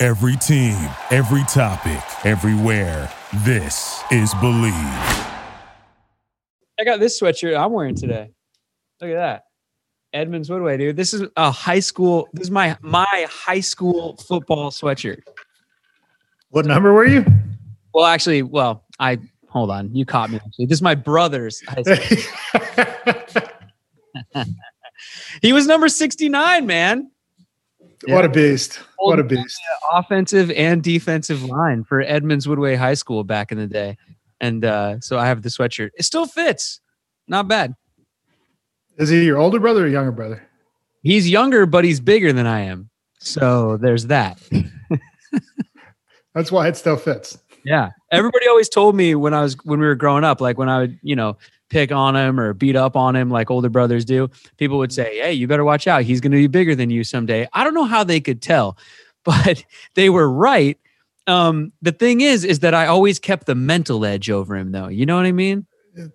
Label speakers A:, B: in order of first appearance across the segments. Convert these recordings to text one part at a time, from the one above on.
A: Every team, every topic, everywhere. This is Bleav.
B: I got this sweatshirt I'm wearing today. Look at that. Edmonds Woodway, dude. This is a high school. This is my my high school football sweatshirt.
C: What number were you?
B: Well, actually, well, I hold on. You caught me. Actually, this is my brother's. high school. he was number sixty nine, man.
C: What a beast. What a beast.
B: Offensive and defensive line for Edmonds Woodway High School back in the day, and uh, so I have the sweatshirt. It still fits. Not bad.
C: Is he your older brother or younger brother?
B: He's younger, but he's bigger than I am. So there's that.
C: That's why it still fits.
B: Yeah. Everybody always told me when I was when we were growing up, like when I would, you know, pick on him or beat up on him like older brothers do, people would say, Hey, you better watch out. He's gonna be bigger than you someday. I don't know how they could tell, but they were right. Um, the thing is, is that I always kept the mental edge over him though. You know what I mean?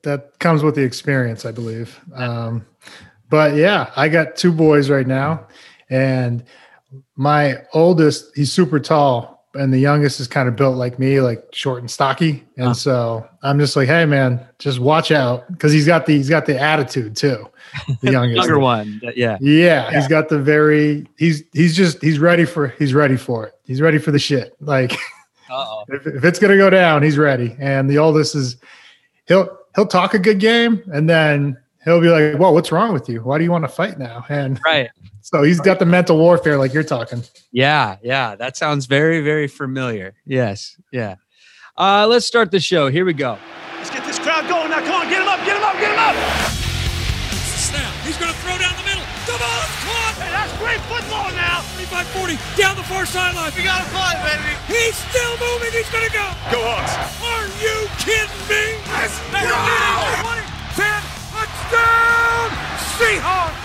C: That comes with the experience, I believe. Um, but yeah, I got two boys right now, and my oldest, he's super tall, and the youngest is kind of built like me, like short and stocky. And
B: Huh.
C: so I'm just like, hey man, just watch out because he's got the he's got the attitude too. The youngest,
B: Younger one. that- Yeah.
C: Yeah, he's got the very he's he's just he's ready for he's ready for it. He's ready for the shit. Like if, if it's gonna go down, he's ready. And the oldest is he'll he'll talk a good game and then he'll be like, Whoa, what's wrong with you? Why do you want to fight now? And
B: Right.
C: So he's got the mental warfare like you're talking.
B: Yeah, yeah, that sounds very, very familiar. Yes, yeah. Uh, let's start the show. Here we go.
D: Let's get this crowd going now. Come on, get him up, get him up, get him up.
E: Snap. He's going to throw down the middle. The ball is caught.
D: Hey, that's great football now.
E: 35 40 down the far sideline.
D: We got to fly, baby.
E: He's still moving. He's going to go.
D: Go Hawks.
E: Are you kidding me?
D: Yes.
E: They are
D: Wow.
E: leading 20, 10, touchdown, Seahawks.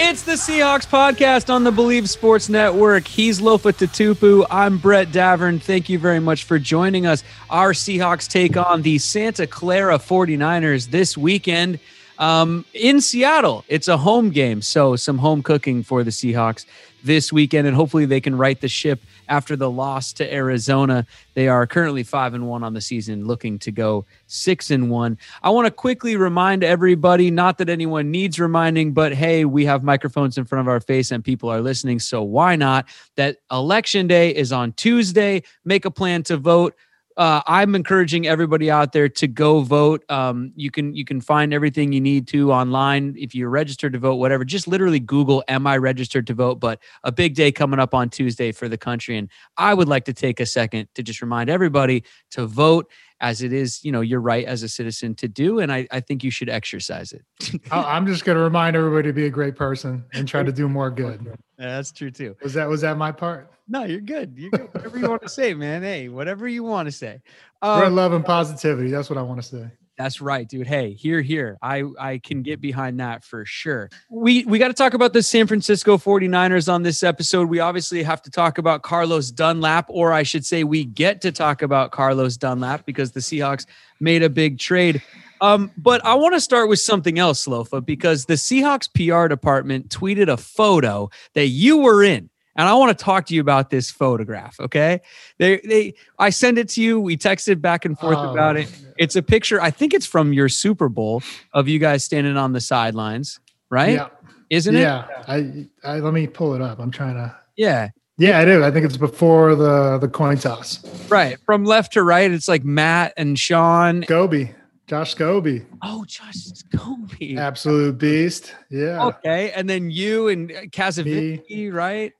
B: It's the Seahawks podcast on the Bleav Sports Network. He's Lofa Tatupu. I'm Brett Davern. Thank you very much for joining us. Our Seahawks take on the Santa Clara 49ers this weekend um, in Seattle. It's a home game, so some home cooking for the Seahawks this weekend, and hopefully they can right the ship after the loss to Arizona. They are currently five and one on the season, looking to go six and one. I want to quickly remind everybody, not that anyone needs reminding, but hey, we have microphones in front of our face and people are listening, so why not? That election day is on Tuesday. Make a plan to vote uh, I'm encouraging everybody out there to go vote. Um, you can you can find everything you need to online if you're registered to vote. Whatever, just literally Google "Am I registered to vote?" But a big day coming up on Tuesday for the country, and I would like to take a second to just remind everybody to vote, as it is you know your right as a citizen to do, and I, I think you should exercise it.
C: I- I'm just gonna remind everybody to be a great person and try to do more good.
B: Yeah, that's true too.
C: Was that was that my part?
B: No, you're good. You're good. Whatever you want to say, man. Hey, whatever you want to say.
C: Spread
B: Um,
C: love and positivity. That's what I want to say.
B: That's right, dude. Hey, here, here. I I can get behind that for sure. We we got to talk about the San Francisco 49ers on this episode. We obviously have to talk about Carlos Dunlap, or I should say we get to talk about Carlos Dunlap because the Seahawks made a big trade. Um, but I want to start with something else, Lofa, because the Seahawks PR department tweeted a photo that you were in. And I want to talk to you about this photograph. Okay. They they I send it to you. We texted back and forth
C: Oh,
B: about it. It's a picture. I think it's from your Super Bowl of you guys standing on the sidelines, right?
C: Yeah.
B: Isn't it?
C: Yeah. I, I let me pull it up. I'm trying to
B: Yeah.
C: Yeah, I do. I think it's before the the coin toss.
B: Right. From left to right, it's like Matt and Sean.
C: Scobie, Josh Scobie,
B: Oh, Josh Scobie.
C: absolute beast. Yeah,
B: Okay. And then you and Kacyvenski, right?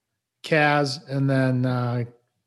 C: Kaz, and then uh,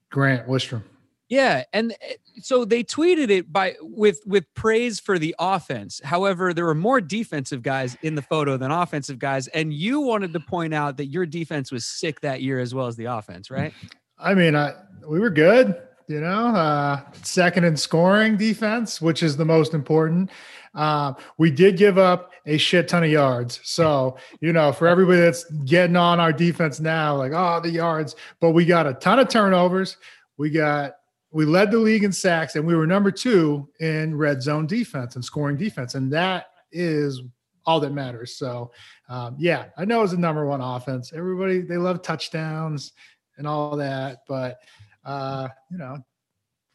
C: Grant Wistrom.
B: Yeah, and uh, so they tweeted it by with with praise for the offense. However, there were more defensive guys in the photo than offensive guys, and you wanted to point out that your defense was sick that year as well as the offense, right?
C: I mean, I we were good, you know, uh, second in scoring defense, which is the most important. Uh, we did give up a shit ton of yards. So, you know, for everybody that's getting on our defense now, like, oh, the yards, but we got a ton of turnovers. We got we led the league in sacks and we were number two in red zone defense and scoring defense. And that is all that matters. So, um, yeah, I know it's the number one offense. Everybody, they love touchdowns and all that. But, uh, you know,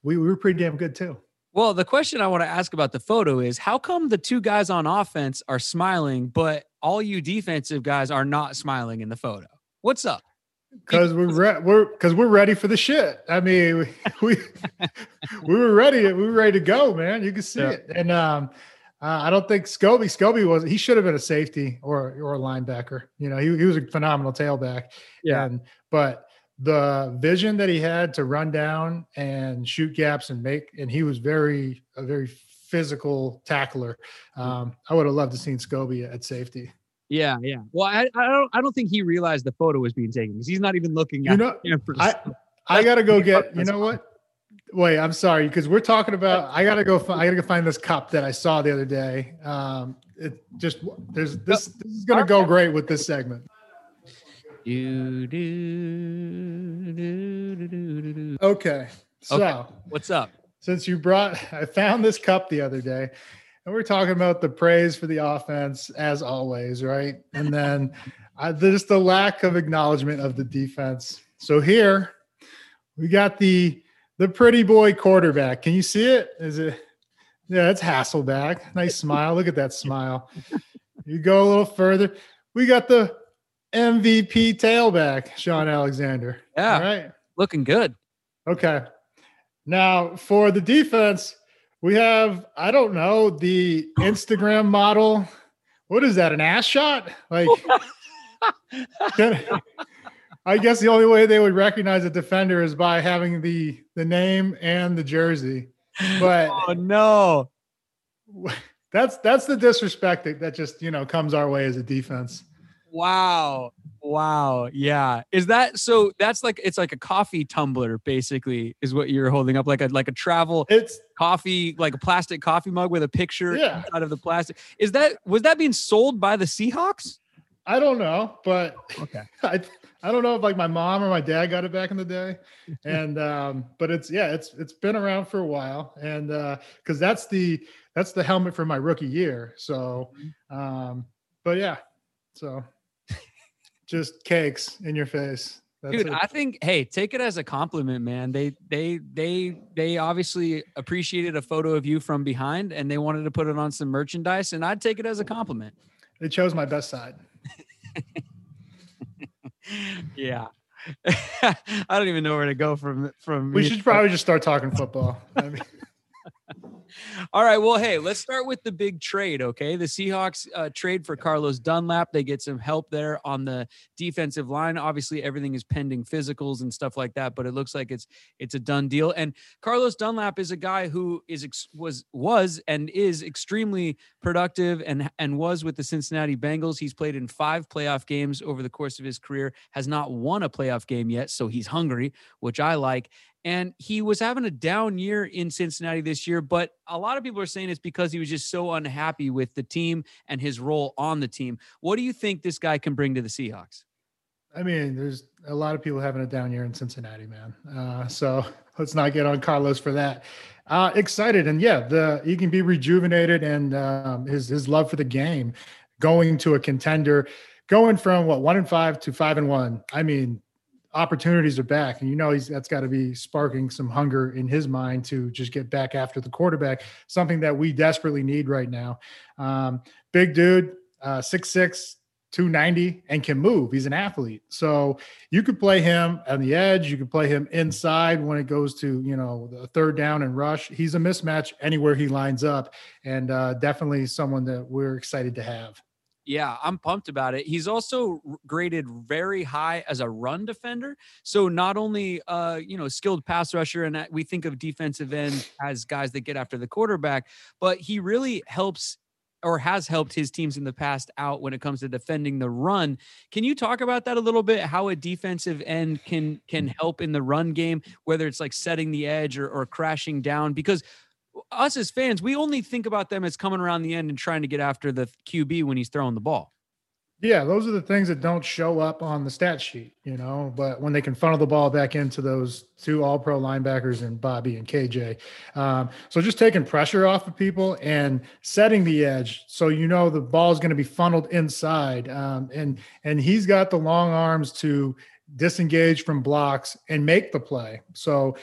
C: we, we were pretty damn good too.
B: Well, the question I want to ask about the photo is how come the two guys on offense are smiling, but all you defensive guys are not smiling in the photo? What's up?
C: because we're re- we're because we're ready for the shit. I mean, we we, we were ready. We were ready to go, man. You can see yeah. it. And um, uh, I don't think Scobie Scobie was. He should have been a safety or or a linebacker. You know, he he was a phenomenal tailback.
B: Yeah.
C: And, but the vision that he had to run down and shoot gaps and make, and he was very a very physical tackler. Um, I would have loved to seen Scobie at safety.
B: Yeah, yeah. Well, I, I don't I don't think he realized the photo was being taken because he's not even looking at
C: you know, I, I gotta go get you know what? Wait, I'm sorry because we're talking about. I gotta go. I gotta go find this cup that I saw the other day. Um, it just there's this. This is gonna go great with this segment.
B: Do, do, do,
C: okay, so okay.
B: what's up?
C: Since you brought, I found this cup the other day. And we're talking about the praise for the offense as always, right? And then uh, there's the lack of acknowledgement of the defense. So here we got the the pretty boy quarterback. Can you see it? Is it? Yeah, it's Hasselbeck. Nice smile. Look at that smile. You go a little further. We got the MVP tailback, Shaun Alexander.
B: Yeah. All right. Looking good.
C: Okay. Now for the defense, we have, I don't know, the Instagram model. What is that? An ass shot? Like, I guess the only way they would recognize a defender is by having the the name and the jersey. But
B: oh no,
C: that's that's the disrespect that, that just you know comes our way as a defense.
B: Wow. Wow. Yeah. Is that so that's like it's like a coffee tumbler basically is what you're holding up like a like a travel
C: it's
B: coffee like a plastic coffee mug with a picture
C: yeah.
B: out of the plastic. Is that was that being sold by the Seahawks?
C: I don't know, but
B: okay.
C: I I don't know if like my mom or my dad got it back in the day. And um but it's yeah, it's it's been around for a while and uh cuz that's the that's the helmet for my rookie year. So mm-hmm. um but yeah. So just cakes in your face.
B: That's Dude, it. I think hey, take it as a compliment, man. They they they they obviously appreciated a photo of you from behind and they wanted to put it on some merchandise and I'd take it as a compliment.
C: They chose my best side.
B: yeah. I don't even know where to go from from
C: We should probably just start talking football. I mean
B: all right. Well, hey, let's start with the big trade. Okay. The Seahawks uh, trade for Carlos Dunlap. They get some help there on the defensive line. Obviously, everything is pending physicals and stuff like that, but it looks like it's it's a done deal. And Carlos Dunlap is a guy who is was was and is extremely productive and and was with the Cincinnati Bengals. He's played in five playoff games over the course of his career. Has not won a playoff game yet, so he's hungry, which I like. And he was having a down year in Cincinnati this year, but a lot of people are saying it's because he was just so unhappy with the team and his role on the team. What do you think this guy can bring to the Seahawks?
C: I mean, there's a lot of people having a down year in Cincinnati, man. Uh, so let's not get on Carlos for that. Uh, excited and yeah, the he can be rejuvenated and um, his his love for the game, going to a contender, going from what one and five to five and one. I mean, opportunities are back. And you know he's that's got to be sparking some hunger in his mind to just get back after the quarterback something that we desperately need right now. Um, big dude uh, 6'6 290 and can move. He's an athlete. So you could play him on the edge. You could play him inside when it goes to you know the third down and rush. He's a mismatch anywhere he lines up. And uh, definitely someone that we're excited to have
B: Yeah, I'm pumped about it. He's also graded very high as a run defender. So not only uh, you know, skilled pass rusher and uh, we think of defensive end as guys that get after the quarterback, but he really helps or has helped his teams in the past out when it comes to defending the run. Can you talk about that a little bit? How a defensive end can can help in the run game, whether it's like setting the edge or, or crashing down? Because us as fans, we only think about them as coming around the end and trying to get after the QB when he's throwing the ball.
C: Yeah, those are the things that don't show up on the stat sheet, you know. But when they can funnel the ball back into those two All Pro linebackers and Bobby and KJ, um, so just taking pressure off of people and setting the edge, so you know the ball is going to be funneled inside, um, and and he's got the long arms to disengage from blocks and make the play. So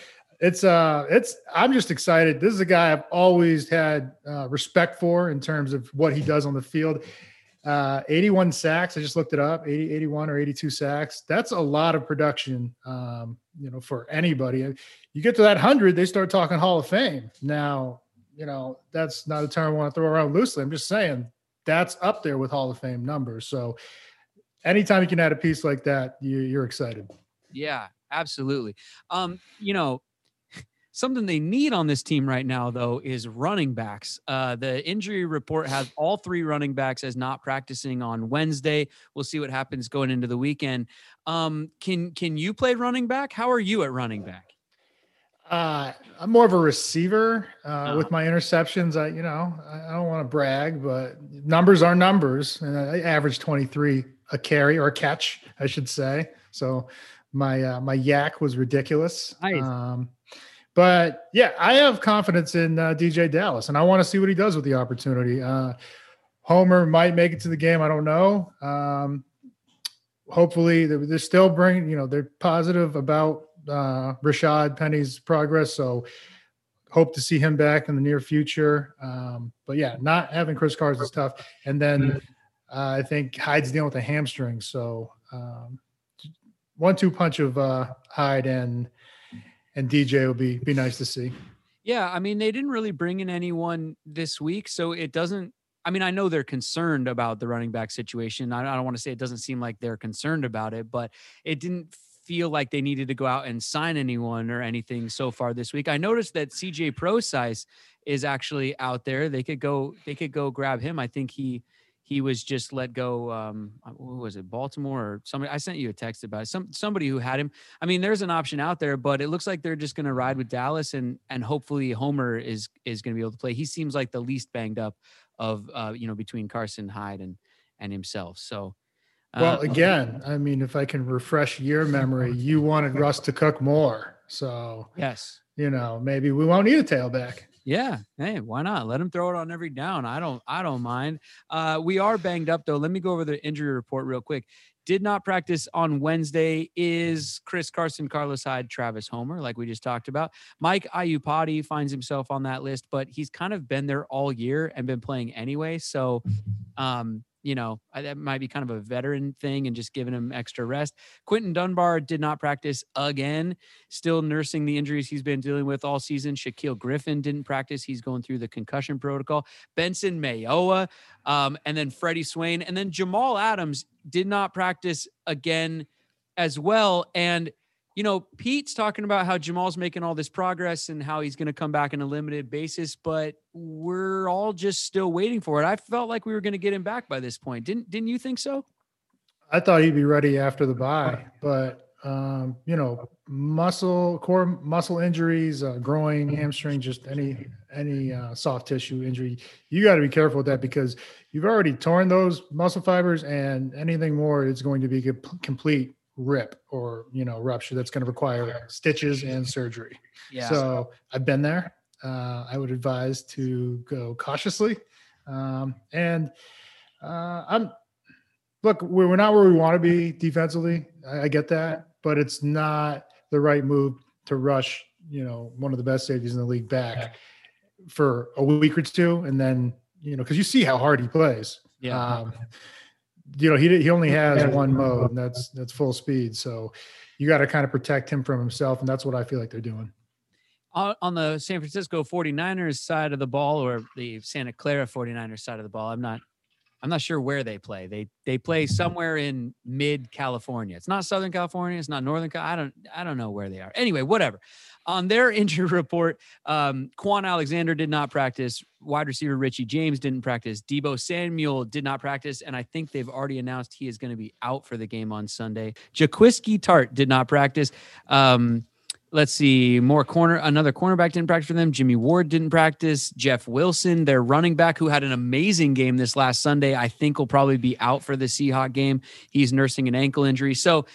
C: it's uh it's i'm just excited. This is a guy i've always had uh, respect for in terms of what he does on the field. Uh 81 sacks i just looked it up 80 81 or 82 sacks. That's a lot of production um you know for anybody. You get to that 100 they start talking hall of fame. Now you know that's not a term i want to throw around loosely. I'm just saying that's up there with hall of fame numbers. So anytime you can add a piece like that you, you're excited.
B: Yeah absolutely. Um you know Something they need on this team right now, though, is running backs. Uh, the injury report has all three running backs as not practicing on Wednesday. We'll see what happens going into the weekend. Um, can can you play running back? How are you at running back?
C: Uh, I'm more of a receiver uh, with my interceptions. I, you know, I, I don't want to brag, but numbers are numbers, and I average 23 a carry or a catch, I should say. So my uh, my yak was ridiculous.
B: Nice.
C: Um, but yeah, I have confidence in uh, DJ Dallas, and I want to see what he does with the opportunity. Uh, Homer might make it to the game. I don't know. Um, hopefully, they're, they're still bringing. You know, they're positive about uh, Rashad Penny's progress. So hope to see him back in the near future. Um, but yeah, not having Chris Cars is tough. And then uh, I think Hyde's dealing with a hamstring. So um, one two punch of uh, Hyde and and DJ will be be nice to see.
B: Yeah, I mean, they didn't really bring in anyone this week, so it doesn't. I mean, I know they're concerned about the running back situation. I, I don't want to say it doesn't seem like they're concerned about it, but it didn't feel like they needed to go out and sign anyone or anything so far this week. I noticed that CJ Prosise is actually out there. They could go. They could go grab him. I think he he was just let go. Um, who was it? Baltimore or somebody? I sent you a text about it. some somebody who had him. I mean, there's an option out there, but it looks like they're just going to ride with Dallas and and hopefully Homer is is going to be able to play. He seems like the least banged up of uh, you know between Carson Hyde and and himself. So.
C: Well,
B: uh,
C: again, I mean, if I can refresh your memory, you wanted Russ to cook more. So,
B: yes,
C: you know, maybe we won't need a tailback.
B: Yeah. Hey, why not? Let him throw it on every down. I don't I don't mind. Uh we are banged up though. Let me go over the injury report real quick. Did not practice on Wednesday is Chris Carson, Carlos Hyde, Travis Homer, like we just talked about. Mike Iupati finds himself on that list, but he's kind of been there all year and been playing anyway. So um you know, that might be kind of a veteran thing and just giving him extra rest. Quinton Dunbar did not practice again, still nursing the injuries he's been dealing with all season. Shaquill Griffin didn't practice. He's going through the concussion protocol. Benson Mayowa, um, and then Freddie Swain, and then Jamal Adams did not practice again as well. And you know, Pete's talking about how Jamal's making all this progress and how he's going to come back in a limited basis, but we're all just still waiting for it. I felt like we were going to get him back by this point. Didn't didn't you think so?
C: I thought he'd be ready after the bye, but um, you know, muscle core muscle injuries, uh, groin, hamstring, just any any uh, soft tissue injury, you got to be careful with that because you've already torn those muscle fibers, and anything more is going to be complete rip or you know rupture that's going to require stitches and surgery. Yeah. So I've been there. Uh, I would advise to go cautiously, um, and uh, I'm look, we're not where we want to be defensively. I, I get that, but it's not the right move to rush, you know, one of the best safeties in the league back for a week or two, and then you know, because you see how hard he plays.
B: yeah.
C: Um, you know, he he only has one mode, and that's that's full speed. So you got to kind of protect him from himself, and that's what I feel like they're doing.
B: on, on the San Francisco 49ers side of the ball or the Santa Clara 49ers side of the ball, I'm not I'm not sure where they play. They they play somewhere in mid California. It's not Southern California. It's not Northern. Cal- I don't I don't know where they are. Anyway, whatever. On their injury report, um, Kwon Alexander did not practice. Wide receiver Richie James didn't practice. Deebo Samuel did not practice, and I think they've already announced he is going to be out for the game on Sunday. Jaquiski Tartt did not practice. Um, let's see more corner another cornerback didn't practice for them jimmy ward didn't practice jeff wilson their running back who had an amazing game this last sunday i think will probably be out for the seahawk game he's nursing an ankle injury so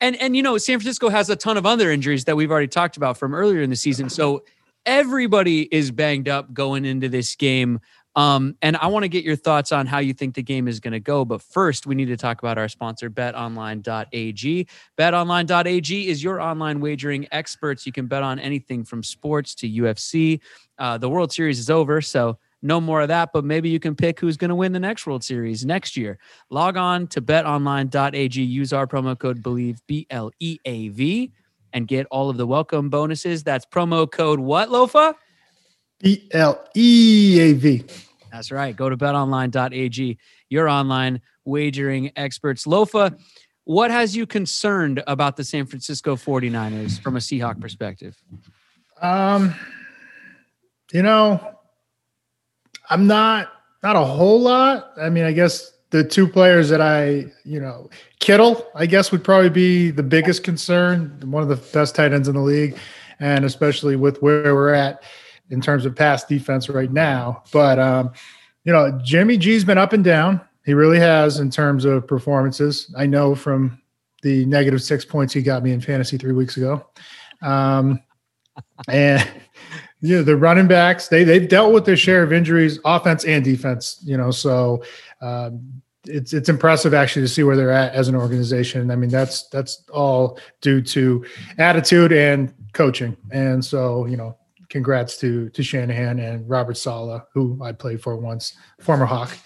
B: and and you know san francisco has a ton of other injuries that we've already talked about from earlier in the season so everybody is banged up going into this game um, and I want to get your thoughts on how you think the game is going to go. But first, we need to talk about our sponsor, betonline.ag. Betonline.ag is your online wagering experts. You can bet on anything from sports to UFC. Uh, the World Series is over, so no more of that, but maybe you can pick who's going to win the next World Series next year. Log on to betonline.ag, use our promo code BLEAV, B L E A V, and get all of the welcome bonuses. That's promo code what, Lofa?
C: B L E A V.
B: That's right. Go to betonline.ag, your online wagering experts. Lofa, what has you concerned about the San Francisco 49ers from a Seahawk perspective?
C: Um, you know, I'm not not a whole lot. I mean, I guess the two players that I, you know, Kittle, I guess would probably be the biggest concern. One of the best tight ends in the league, and especially with where we're at in terms of pass defense right now. But um, you know, Jimmy G's been up and down. He really has in terms of performances. I know from the negative six points he got me in fantasy three weeks ago. Um, and know, the running backs, they they've dealt with their share of injuries, offense and defense, you know, so um, it's it's impressive actually to see where they're at as an organization. I mean, that's that's all due to attitude and coaching. And so, you know, congrats to to Shanahan and Robert Saleh, who I played for once, former Hawk.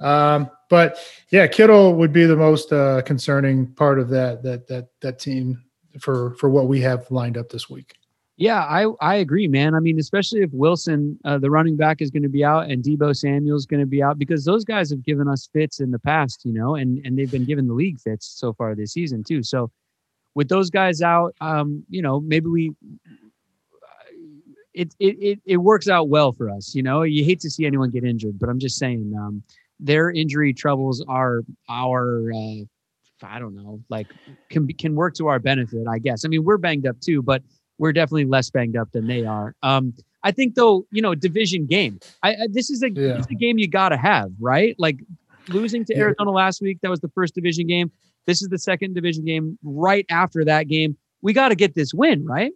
C: Um, but yeah, Kittle would be the most uh, concerning part of that that that that team for for what we have lined up this week.
B: Yeah, I, I agree, man. I mean, especially if Wilson, uh, the running back, is going to be out and Deebo Samuel's going to be out because those guys have given us fits in the past, you know, and and they've been given the league fits so far this season too. So with those guys out, um, you know, maybe we it, it it it works out well for us. You know, you hate to see anyone get injured, but I'm just saying, um, their injury troubles are our. Uh, I don't know, like can can work to our benefit, I guess. I mean, we're banged up too, but we're definitely less banged up than they are. Um, I think though, you know, division game. I, I this is a,
C: Yeah.
B: it's a game you got to have, right? Like losing to. Arizona last week, that was the first division game. This is the second division game. Right after that game, we got to get this win, right?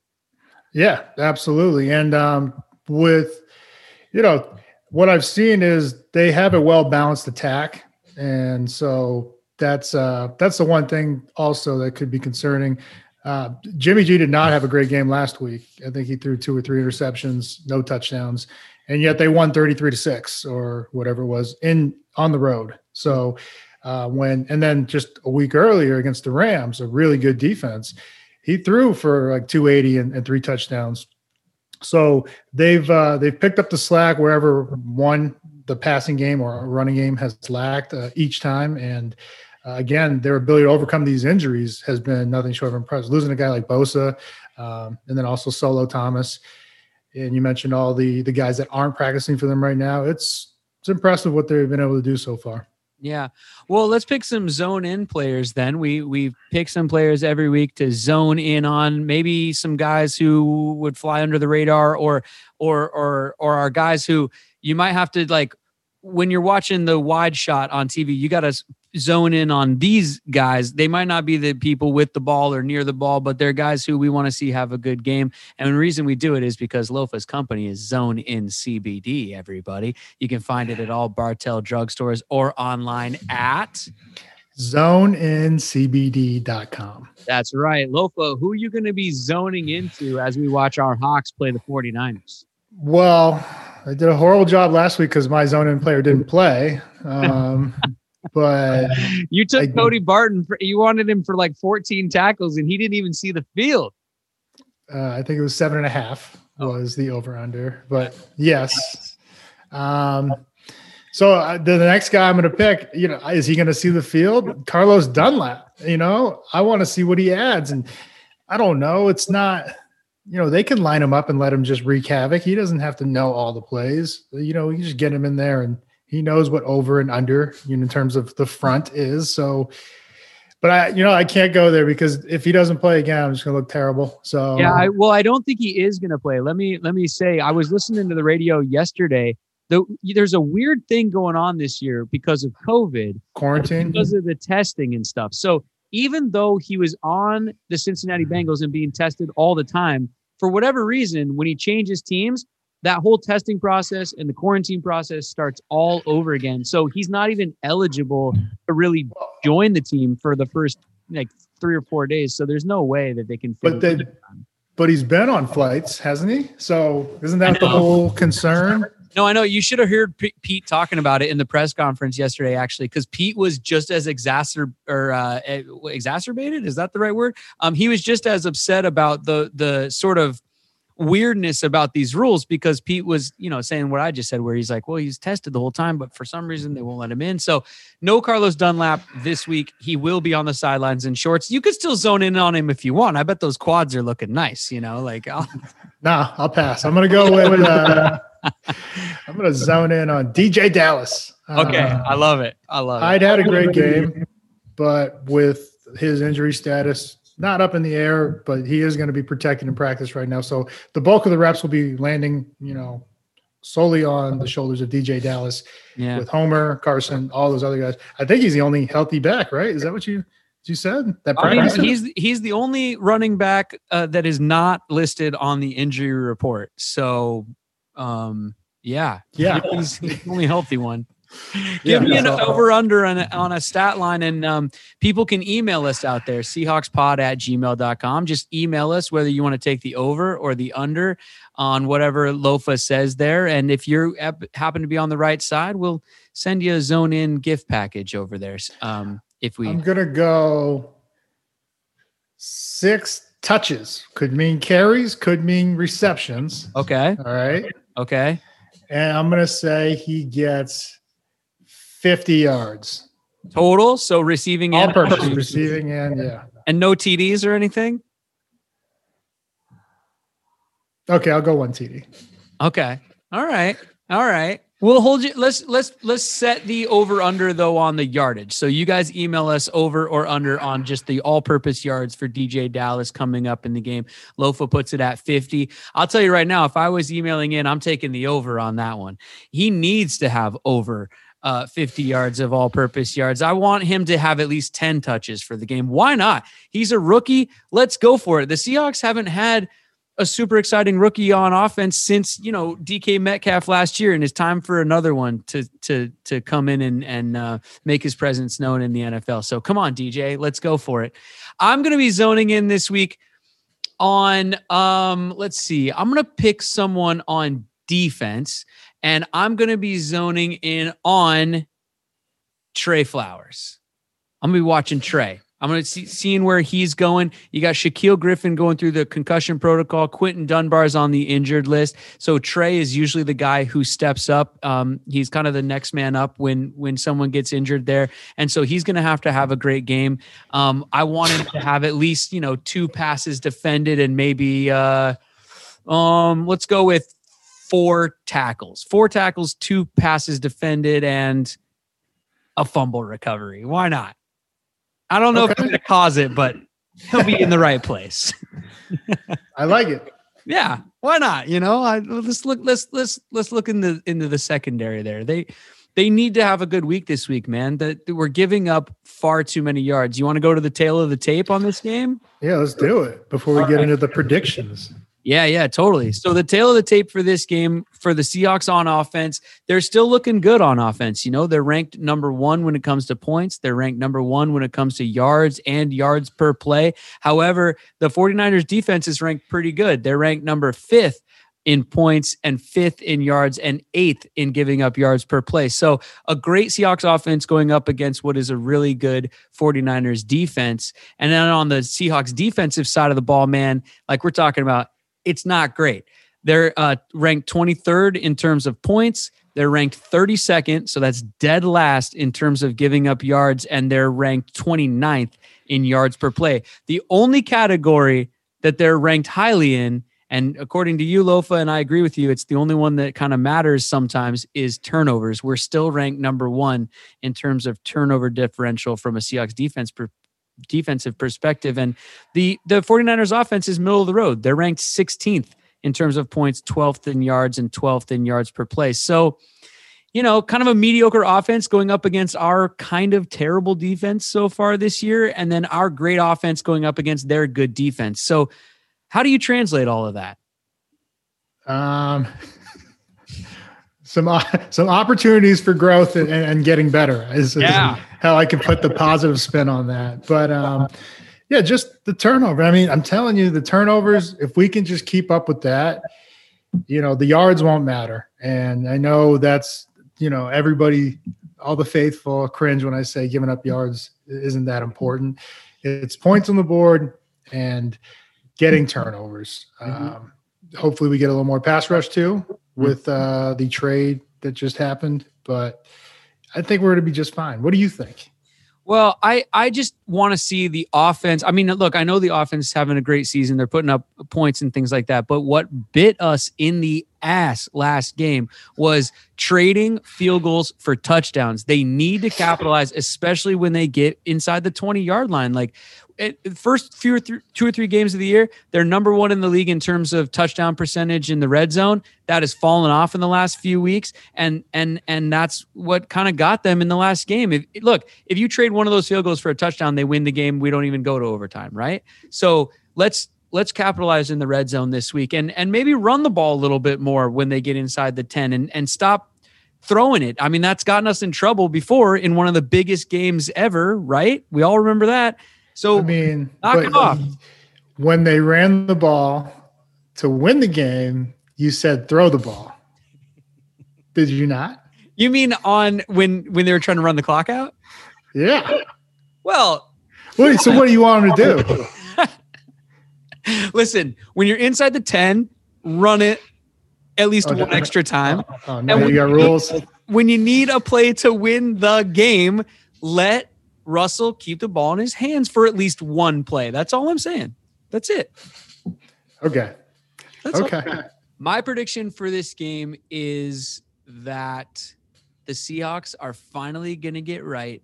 C: Yeah, absolutely. And um, with, you know, what I've seen is they have a well balanced attack, and so that's uh, that's the one thing also that could be concerning. Uh, Jimmy G did not have a great game last week. I think he threw two or three interceptions, no touchdowns, and yet they won thirty three to six or whatever it was in on the road. So uh, when and then just a week earlier against the Rams, a really good defense he threw for like 280 and, and three touchdowns. So they've uh, they've picked up the slack wherever one the passing game or running game has lacked uh, each time, and uh, again their ability to overcome these injuries has been nothing short of impressive. Losing a guy like Bosa, um, and then also Solo Thomas, and you mentioned all the the guys that aren't practicing for them right now. It's it's impressive what they've been able to do so far.
B: Yeah. Well, let's pick some zone in players then. We we pick some players every week to zone in on maybe some guys who would fly under the radar or or or or are guys who you might have to like when you're watching the wide shot on TV, you got to zone in on these guys. They might not be the people with the ball or near the ball, but they're guys who we want to see have a good game. And the reason we do it is because Lofa's company is Zone in CBD, everybody. You can find it at all Bartell drugstores or online at.
C: ZoneInCBD.com.
B: That's right. Lofa, who are you going to be zoning into as we watch our Hawks play the 49ers?
C: Well, I did a horrible job last week because my zone in player didn't play. Um, but
B: You took
C: I-
B: Cody Barton, for, you wanted him for like 14 tackles, and he didn't even see the field.
C: uh, I think it was seven and a half
B: Oh.
C: was the over under. But yes. Um, So uh, the next guy I'm going to pick, you know, is he going to see the field? Carlos Dunlap. You know, I want to see what he adds, and I don't know. It's not, you know, they can line him up and let him just wreak havoc. He doesn't have to know all the plays. You know, you just get him in there, and he knows what over and under, you know, in terms of the front is. So, but I, you know, I can't go there because if he doesn't play again, I'm just to look terrible. So
B: Yeah, I, well, I don't think he is to play. Let me let me say, I was listening to the radio yesterday. The, there's a weird thing going on this year because of COVID,
C: quarantine.
B: because of the testing and stuff. So even though he was on the Cincinnati mm-hmm. Bengals and being tested all the time, for whatever reason, when he changes teams, that whole testing process and the quarantine process starts all over again. So he's not even eligible to really join the team for the first like three or four days. So there's no way that they can. fit
C: But they, but he's been on flights, hasn't he? So isn't that the whole concern?
B: No, I know you should have heard P- Pete talking about it in the press conference yesterday, actually, because Pete was just as exacer or uh, exacerbated. Is that the right word? Um, he was just as upset about the the sort of weirdness about these rules because Pete was, you know, saying what I just said, where he's like, well, he's tested the whole time, but for some reason they won't let him in. So no Carlos Dunlap this week. He will be on the sidelines in shorts. You could still zone in on him if you want. I bet those quads are looking nice. You know, like I'll,
C: Nah, I'll pass. I'm gonna go with. Uh, I'm gonna zone in on DJ Dallas.
B: okay,
C: Uh,
B: I love it. I love it.
C: I'd had a great game, but with his injury status not up in the air, but he is going to be protected in practice right now. So the bulk of the reps will be landing, you know, solely on the shoulders of DJ Dallas
B: Yeah.
C: with Homer, Carson, all those other guys. I think he's the only healthy back, right? Is that what you you said? That
B: I mean,
C: practice?
B: he's he's the only running back uh, that is not listed on the injury report. So, um, yeah,
C: Yeah.
B: he's the only healthy one.
C: Yeah,
B: Give me an over under on a, on a stat line, and um, people can email us out there, Seahawkspod at gmail.com. Just email us whether you want to take the over or the under on whatever Lofa says there. And if you happen to be on the right side, we'll send you a zone in gift package over there. Um, if we
C: I'm gonna go six touches. Could mean carries, could mean receptions.
B: okay,
C: All right.
B: okay.
C: And I'm gonna say he gets 50 yards.
B: total. So receiving
C: All
B: and
C: purpose receiving and yeah.
B: and no TDs or anything.
C: Okay, I'll go one TD.
B: Okay. All right. All right. We'll hold you. Let's let's let's set the over under though on the yardage. So you guys email us over or under on just the all purpose yards for DJ Dallas coming up in the game. Lofa puts it at 50. I'll tell you right now, if I was emailing in, I'm taking the over on that one. He needs to have over uh, 50 yards of all purpose yards. I want him to have at least 10 touches for the game. Why not? He's a rookie. Let's go for it. The Seahawks haven't had a super exciting rookie on offense since you know DK Metcalf last year, and it's time for another one to to to come in and and uh, make his presence known in the NFL. So come on, DJ, let's go for it. I'm going to be zoning in this week on um let's see, I'm going to pick someone on defense, and I'm going to be zoning in on Tre Flowers. I'm gonna be watching Tre. I'm gonna see seeing where he's going. You got Shaquill Griffin going through the concussion protocol. Quinton Dunbar's on the injured list. So Tre is usually the guy who steps up. Um, he's kind of the next man up when when someone gets injured there, and so he's gonna have to have a great game. Um, I want him to have at least you know two passes defended and maybe uh, um, let's go with four tackles, four tackles, two passes defended, and a fumble recovery. Why not? I don't know if
C: Okay.
B: he's gonna cause it, but he'll be in the right place.
C: I like it.
B: yeah, why not? You know, I, let's look. Let's let's let's look in the into the secondary there. They they need to have a good week this week, man. That that we're giving up far too many yards. You want to go to the tail of the tape on this game?
C: Yeah, let's do it before we get into the predictions.
B: Yeah, yeah, totally. So the tail of the tape for this game for the Seahawks on offense, they're still looking good on offense. You know, they're ranked number one when it comes to points. They're ranked number one when it comes to yards and yards per play. However, the 49ers defense is ranked pretty good. They're ranked number fifth in points and fifth in yards and eighth in giving up yards per play. So a great Seahawks offense going up against what is a really good 49ers defense. And then on the Seahawks defensive side of the ball, man, like we're talking about, it's not great. They're uh, ranked 23rd in terms of points, They're ranked 32nd, so that's dead last in terms of giving up yards, and they're ranked 29th in yards per play. The only category that they're ranked highly in, and according to you, Lofa, and I agree with you, it's the only one that kind of matters sometimes, is turnovers. We're still ranked number one in terms of turnover differential from a Seahawks defense per, defensive perspective. And the the 49ers offense is middle of the road. They're ranked 16th in terms of points, 12th in yards, and 12th in yards per play. So, you know, kind of a mediocre offense going up against our kind of terrible defense so far this year, and then our great offense going up against their good defense. So, how do you translate all of that?
C: Um, some some opportunities for growth and, and getting better is, is
B: Yeah.
C: how I can put the positive spin on that. But um, yeah, just the turnover. I mean, I'm telling you, the turnovers. If we can just keep up with that, you know, the yards won't matter. And I know that's you know everybody, all the faithful cringe when I say giving up yards isn't that important. It's points on the board and getting turnovers. Um, hopefully, we get a little more pass rush too with uh, the trade that just happened. But I think we're going to be just fine. What do you think?
B: Well, I I just want to see the offense. I mean, look, I know the offense is having a great season. They're putting up points and things like that. But what bit us in the ass last game was trading field goals for touchdowns. They need to capitalize, especially when they get inside the 20 yard line. Like it, first few or th- two or three games of the year, they're number one in the league in terms of touchdown percentage in the red zone. That has fallen off in the last few weeks, and and and that's what kind of got them in the last game. If look, if you trade one of those field goals for a touchdown, they win the game. We don't even go to overtime, right? So let's let's capitalize in the red zone this week, and and maybe run the ball a little bit more when they get inside the ten, and and stop throwing it. I mean, that's gotten us in trouble before in one of the biggest games ever, right? We all remember that. So
C: I mean,
B: knock it off.
C: When they ran the ball to win the game, you said throw the ball. Did you not?
B: You mean on when when they were trying to run the clock out?
C: Yeah.
B: Well,
C: Wait, so what do you want them to do?
B: listen, when you're inside the 10, run it at least
C: Oh,
B: one
C: no.
B: extra time.
C: Oh no,
B: And
C: you got rules.
B: When you need a play to win the game, let Russell keep the ball in his hands for at least one play. That's all I'm saying. That's it.
C: Okay.
B: That's all.
C: Okay.
B: My prediction for this game is that the Seahawks are finally going to get right.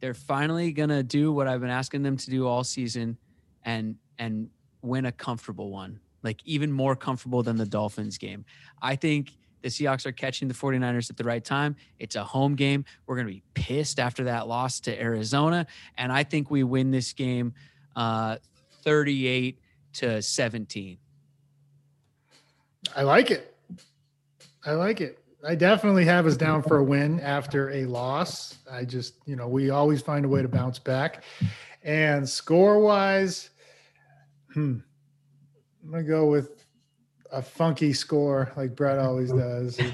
B: They're finally going to do what I've been asking them to do all season and and win a comfortable one. Like even more comfortable than the Dolphins game. I think the Seahawks are catching the 49ers at the right time. It's a home game. We're going to be pissed after that loss to Arizona and I think we win this game uh 38 to 17.
C: I like it. I like it. I definitely have us down for a win after a loss. I just, you know, we always find a way to bounce back. And score wise, hmm, I'm gonna go with a funky score like Brett always does.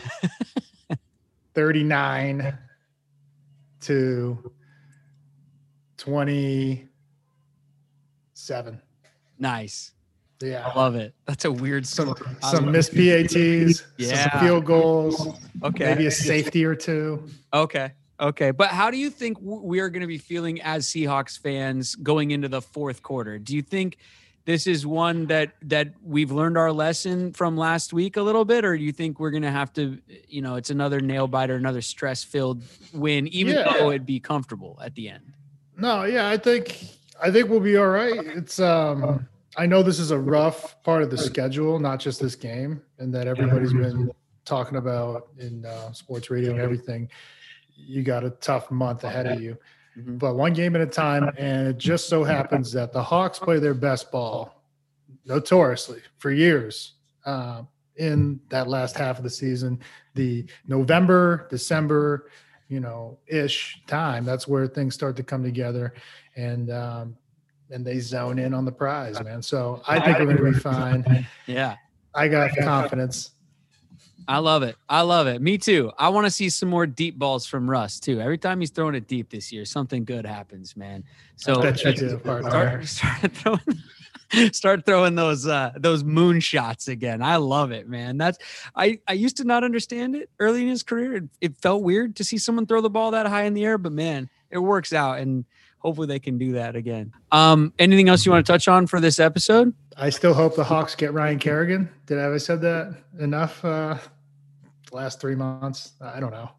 C: 39 to 27.
B: Nice.
C: Yeah.
B: I love it. That's a weird
C: some
B: score.
C: Some missed PATs,
B: Yeah.
C: some field goals,
B: Okay.
C: maybe a safety or two.
B: Okay. Okay. But how do you think we are going to be feeling as Seahawks fans going into the fourth quarter? Do you think this is one that that we've learned our lesson from last week a little bit, or do you think we're going to have to, you know, it's another nail biter, another stress filled win, even
C: Yeah.
B: though it'd be comfortable at the end?
C: No, yeah, I think I think we'll be all right. It's um I know this is a rough part of the schedule, not just this game, and that everybody's been talking about in uh, sports radio and everything. You got a tough month ahead of you,
B: Mhm.
C: but one game at a time. And it just so happens that the Hawks play their best ball, notoriously for years, uh, in that last half of the season. The November, December, you know, ish time. That's where things start to come together, and um, and they zone in on the prize, man. So I think we're going to be fine.
B: Yeah.
C: I got confidence.
B: I love it. I love it. Me too. I want to see some more deep balls from Russ too. Every time he's throwing it deep this year, something good happens, man. So
C: Bet you do,
B: start, start throwing start throwing those uh those moon shots again. I love it, man. That's I I used to not understand it early in his career. It, it felt weird to see someone throw the ball that high in the air, but man, it works out and hopefully they can do that again. Um anything else you want to touch on for this episode?
C: I still hope the Hawks get Ryan Kerrigan. Did I I said that enough uh last three months? I don't know.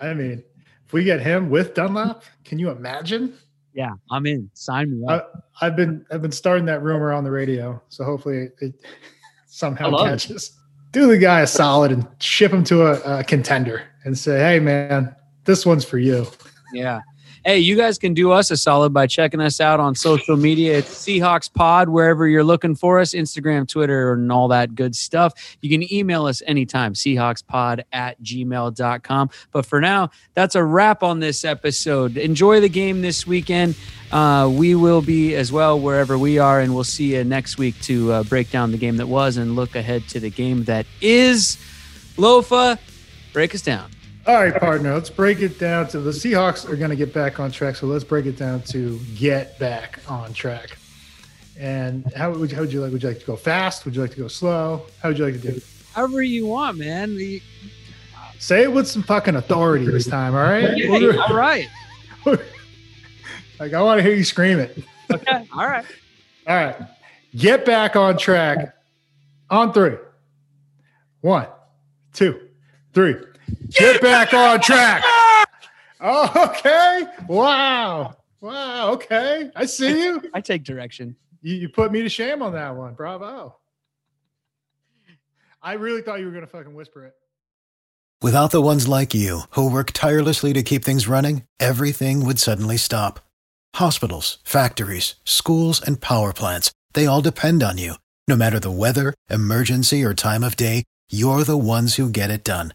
C: I mean, if we get him with Dunlap, can you imagine?
B: Yeah, I'm in. Sign me up.
C: I, I've been I've been starting that rumor on the radio, so hopefully it, it somehow
B: love it.
C: catches. Do the guy a solid and ship him to a, a contender and say, "Hey, man, this one's for you."
B: Yeah. Hey, you guys can do us a solid by checking us out on social media. It's Seahawks Pod, wherever you're looking for us Instagram, Twitter, and all that good stuff. You can email us anytime, Seahawkspod at gmail.com. But for now, that's a wrap on this episode. Enjoy the game this weekend. Uh, we will be as well wherever we are, and we'll see you next week to uh, break down the game that was and look ahead to the game that is. Lofa, break us down.
C: All right, partner. Let's break it down to the Seahawks are going to get back on track. So let's break it down to get back on track. And how would you, how would you like? Would you like to go fast? Would you like to go slow? How would you like to do it?
B: However you want, man. The-
C: Say it with some fucking authority this time. All right. We'll
B: all right.
C: like I want to hear you scream it.
B: Okay. All right.
C: All right. Get back on track on three. One, two, three. Get back on track. Oh, okay. Wow. Wow. Okay. I see you.
B: I take direction.
C: You, you put me to shame on that one. Bravo. I really thought you were going to fucking whisper it.
F: Without the ones like you, who work tirelessly to keep things running, everything would suddenly stop. Hospitals, factories, schools, and power plants, they all depend on you. No matter the weather, emergency, or time of day, you're the ones who get it done.